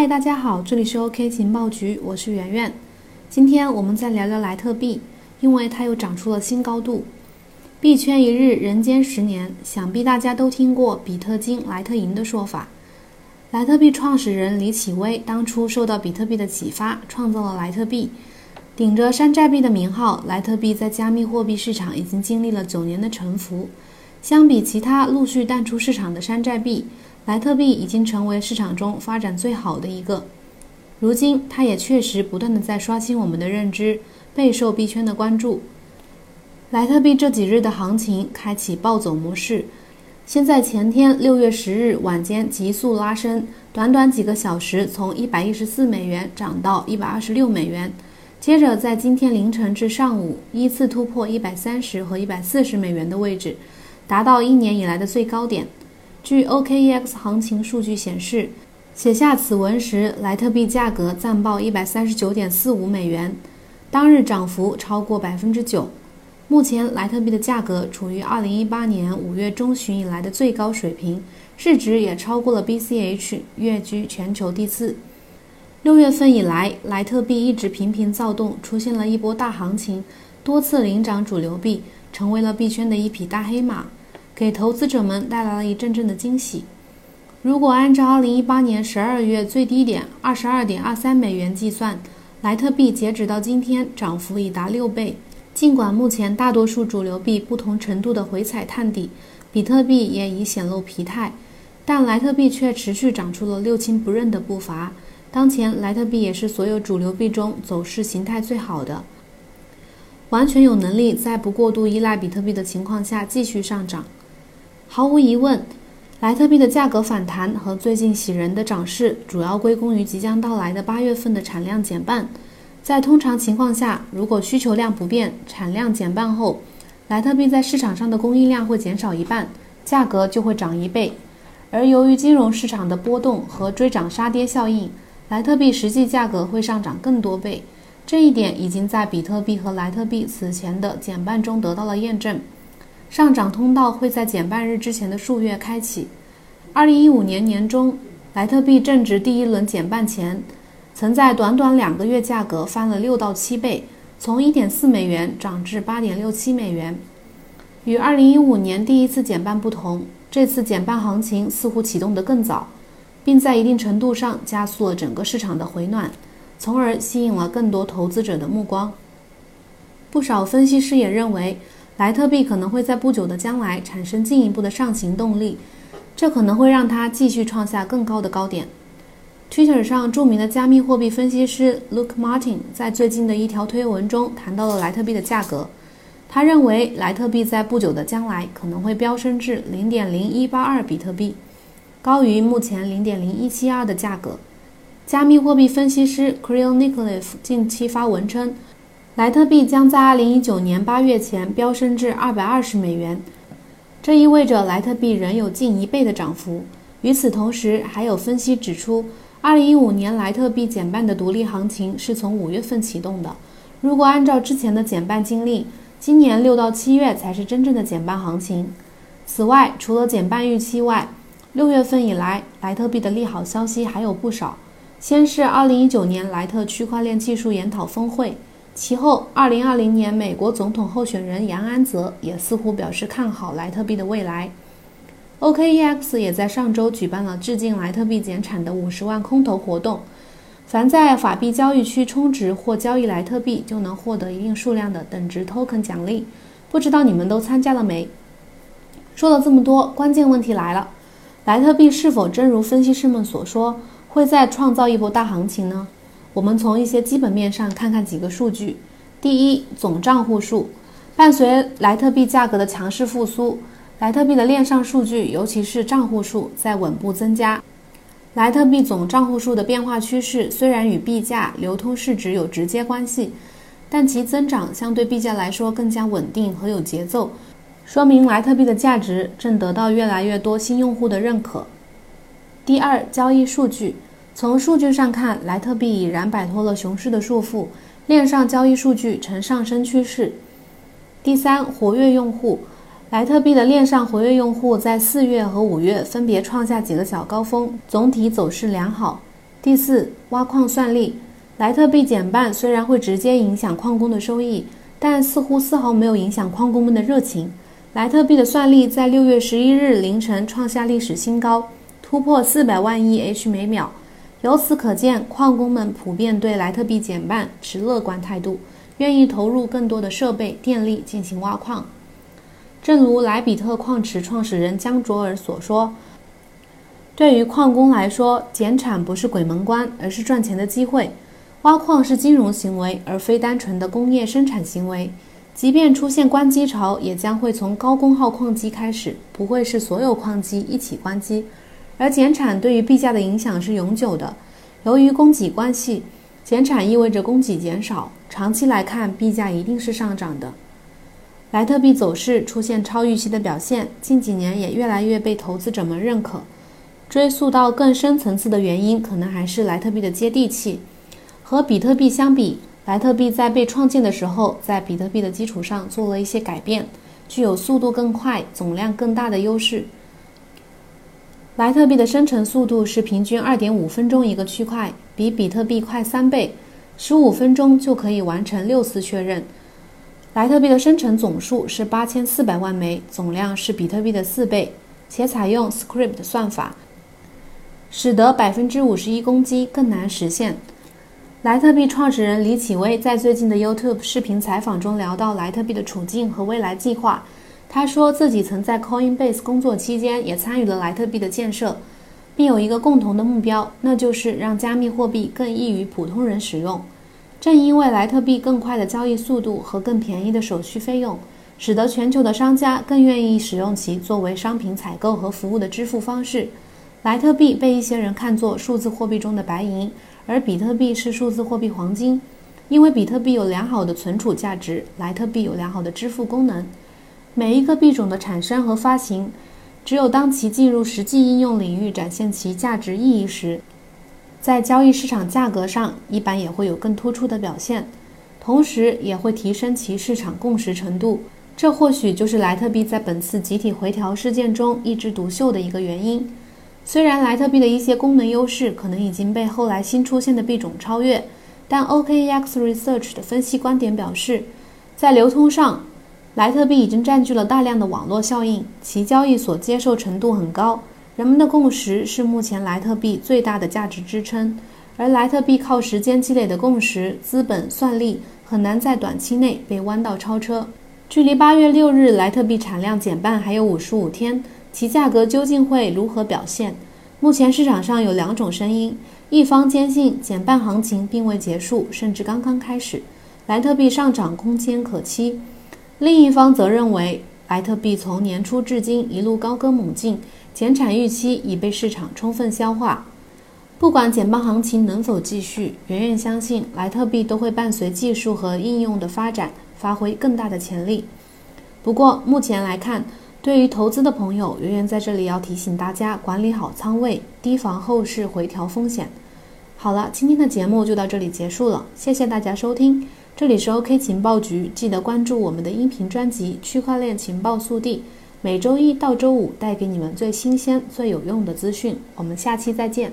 嗨，大家好，这里是 OK 情报局，我是圆圆。今天我们再聊聊莱特币，因为它又涨出了新高度。币圈一日，人间十年，想必大家都听过比特金、莱特银的说法。莱特币创始人李启威当初受到比特币的启发，创造了莱特币。顶着山寨币的名号，莱特币在加密货币市场已经经历了九年的沉浮。相比其他陆续淡出市场的山寨币，莱特币已经成为市场中发展最好的一个，如今它也确实不断的在刷新我们的认知，备受币圈的关注。莱特币这几日的行情开启暴走模式，先在前天六月十日晚间急速拉升，短短几个小时从一百一十四美元涨到一百二十六美元，接着在今天凌晨至上午依次突破一百三十和一百四十美元的位置，达到一年以来的最高点。据 OKEX 行情数据显示，写下此文时，莱特币价格暂报一百三十九点四五美元，当日涨幅超过百分之九。目前，莱特币的价格处于二零一八年五月中旬以来的最高水平，市值也超过了 BCH，跃居全球第四。六月份以来，莱特币一直频频躁动，出现了一波大行情，多次领涨主流币，成为了币圈的一匹大黑马。给投资者们带来了一阵阵的惊喜。如果按照二零一八年十二月最低点二十二点二三美元计算，莱特币截止到今天涨幅已达六倍。尽管目前大多数主流币不同程度的回踩探底，比特币也已显露疲态，但莱特币却持续涨出了六亲不认的步伐。当前，莱特币也是所有主流币中走势形态最好的，完全有能力在不过度依赖比特币的情况下继续上涨。毫无疑问，莱特币的价格反弹和最近喜人的涨势，主要归功于即将到来的八月份的产量减半。在通常情况下，如果需求量不变，产量减半后，莱特币在市场上的供应量会减少一半，价格就会涨一倍。而由于金融市场的波动和追涨杀跌效应，莱特币实际价格会上涨更多倍。这一点已经在比特币和莱特币此前的减半中得到了验证。上涨通道会在减半日之前的数月开启。二零一五年年中，莱特币正值第一轮减半前，曾在短短两个月价格翻了六到七倍，从一点四美元涨至八点六七美元。与二零一五年第一次减半不同，这次减半行情似乎启动得更早，并在一定程度上加速了整个市场的回暖，从而吸引了更多投资者的目光。不少分析师也认为。莱特币可能会在不久的将来产生进一步的上行动力，这可能会让它继续创下更高的高点。Twitter 上著名的加密货币分析师 Luke Martin 在最近的一条推文中谈到了莱特币的价格。他认为莱特币在不久的将来可能会飙升至0.0182比特币，高于目前0.0172的价格。加密货币分析师 Krill Nicholas 近期发文称。莱特币将在二零一九年八月前飙升至二百二十美元，这意味着莱特币仍有近一倍的涨幅。与此同时，还有分析指出，二零一五年莱特币减半的独立行情是从五月份启动的。如果按照之前的减半经历，今年六到七月才是真正的减半行情。此外，除了减半预期外，六月份以来莱特币的利好消息还有不少。先是二零一九年莱特区块链技术研讨峰会。其后，二零二零年美国总统候选人杨安泽也似乎表示看好莱特币的未来。OKEX 也在上周举办了致敬莱特币减产的五十万空投活动，凡在法币交易区充值或交易莱特币，就能获得一定数量的等值 token 奖励。不知道你们都参加了没？说了这么多，关键问题来了：莱特币是否真如分析师们所说，会再创造一波大行情呢？我们从一些基本面上看看几个数据。第一，总账户数，伴随莱特币价格的强势复苏，莱特币的链上数据，尤其是账户数在稳步增加。莱特币总账户数的变化趋势虽然与币价、流通市值有直接关系，但其增长相对币价来说更加稳定和有节奏，说明莱特币的价值正得到越来越多新用户的认可。第二，交易数据。从数据上看，莱特币已然摆脱了熊市的束缚，链上交易数据呈上升趋势。第三，活跃用户，莱特币的链上活跃用户在四月和五月分别创下几个小高峰，总体走势良好。第四，挖矿算力，莱特币减半虽然会直接影响矿工的收益，但似乎丝毫没有影响矿工们的热情。莱特币的算力在六月十一日凌晨创下历史新高，突破四百万亿 H 每秒。由此可见，矿工们普遍对莱特币减半持乐观态度，愿意投入更多的设备、电力进行挖矿。正如莱比特矿池创始人江卓尔所说。对于矿工来说，减产不是鬼门关，而是赚钱的机会。挖矿是金融行为，而非单纯的工业生产行为。即便出现关机潮，也将会从高功耗矿机开始，不会是所有矿机一起关机。而减产对于币价的影响是永久的。由于供给关系，减产意味着供给减少，长期来看，币价一定是上涨的。莱特币走势出现超预期的表现，近几年也越来越被投资者们认可。追溯到更深层次的原因，可能还是莱特币的接地气。和比特币相比，莱特币在被创建的时候，在比特币的基础上做了一些改变，具有速度更快、总量更大的优势。莱特币的生成速度是平均二点五分钟一个区块，比比特币快三倍，十五分钟就可以完成六次确认。莱特币的生成总数是八千四百万枚，总量是比特币的四倍，且采用 Script 算法。使得百分之五十一攻击更难实现。莱特币创始人李启威在最近的 YouTube 视频采访中聊到莱特币的处境和未来计划。他说自己曾在 Coinbase 工作期间也参与了莱特币的建设，并有一个共同的目标，那就是让加密货币更易于普通人使用。正因为莱特币更快的交易速度和更便宜的手续费用，使得全球的商家更愿意使用其作为商品采购和服务的支付方式。莱特币被一些人看作数字货币中的白银，而比特币是数字货币黄金。因为比特币有良好的存储价值，莱特币有良好的支付功能。每一个币种的产生和发行，只有当其进入实际应用领域，展现其价值意义时，在交易市场价格上一般也会有更突出的表现，同时也会提升其市场共识程度。这或许就是莱特币在本次集体回调事件中一枝独秀的一个原因。虽然莱特币的一些功能优势可能已经被后来新出现的币种超越，但 OKEX Research 的分析观点表示，在流通上，莱特币已经占据了大量的网络效应，其交易所接受程度很高，人们的共识是目前莱特币最大的价值支撑。而莱特币靠时间积累的共识、资本、算力，很难在短期内被弯道超车。距离八月六日莱特币产量减半还有五十五天。其价格究竟会如何表现？目前市场上有两种声音：一方坚信减半行情并未结束，甚至刚刚开始，莱特币上涨空间可期；另一方则认为莱特币从年初至今一路高歌猛进，减产预期已被市场充分消化。不管减半行情能否继续，圆圆相信莱特币都会伴随技术和应用的发展，发挥更大的潜力。不过目前来看，对于投资的朋友，圆圆在这里要提醒大家管理好仓位，提防后市回调风险。好了，今天的节目就到这里结束了，谢谢大家收听。这里是 OK 情报局，记得关注我们的音频专辑《区块链情报速递》，每周一到周五带给你们最新鲜、最有用的资讯。我们下期再见。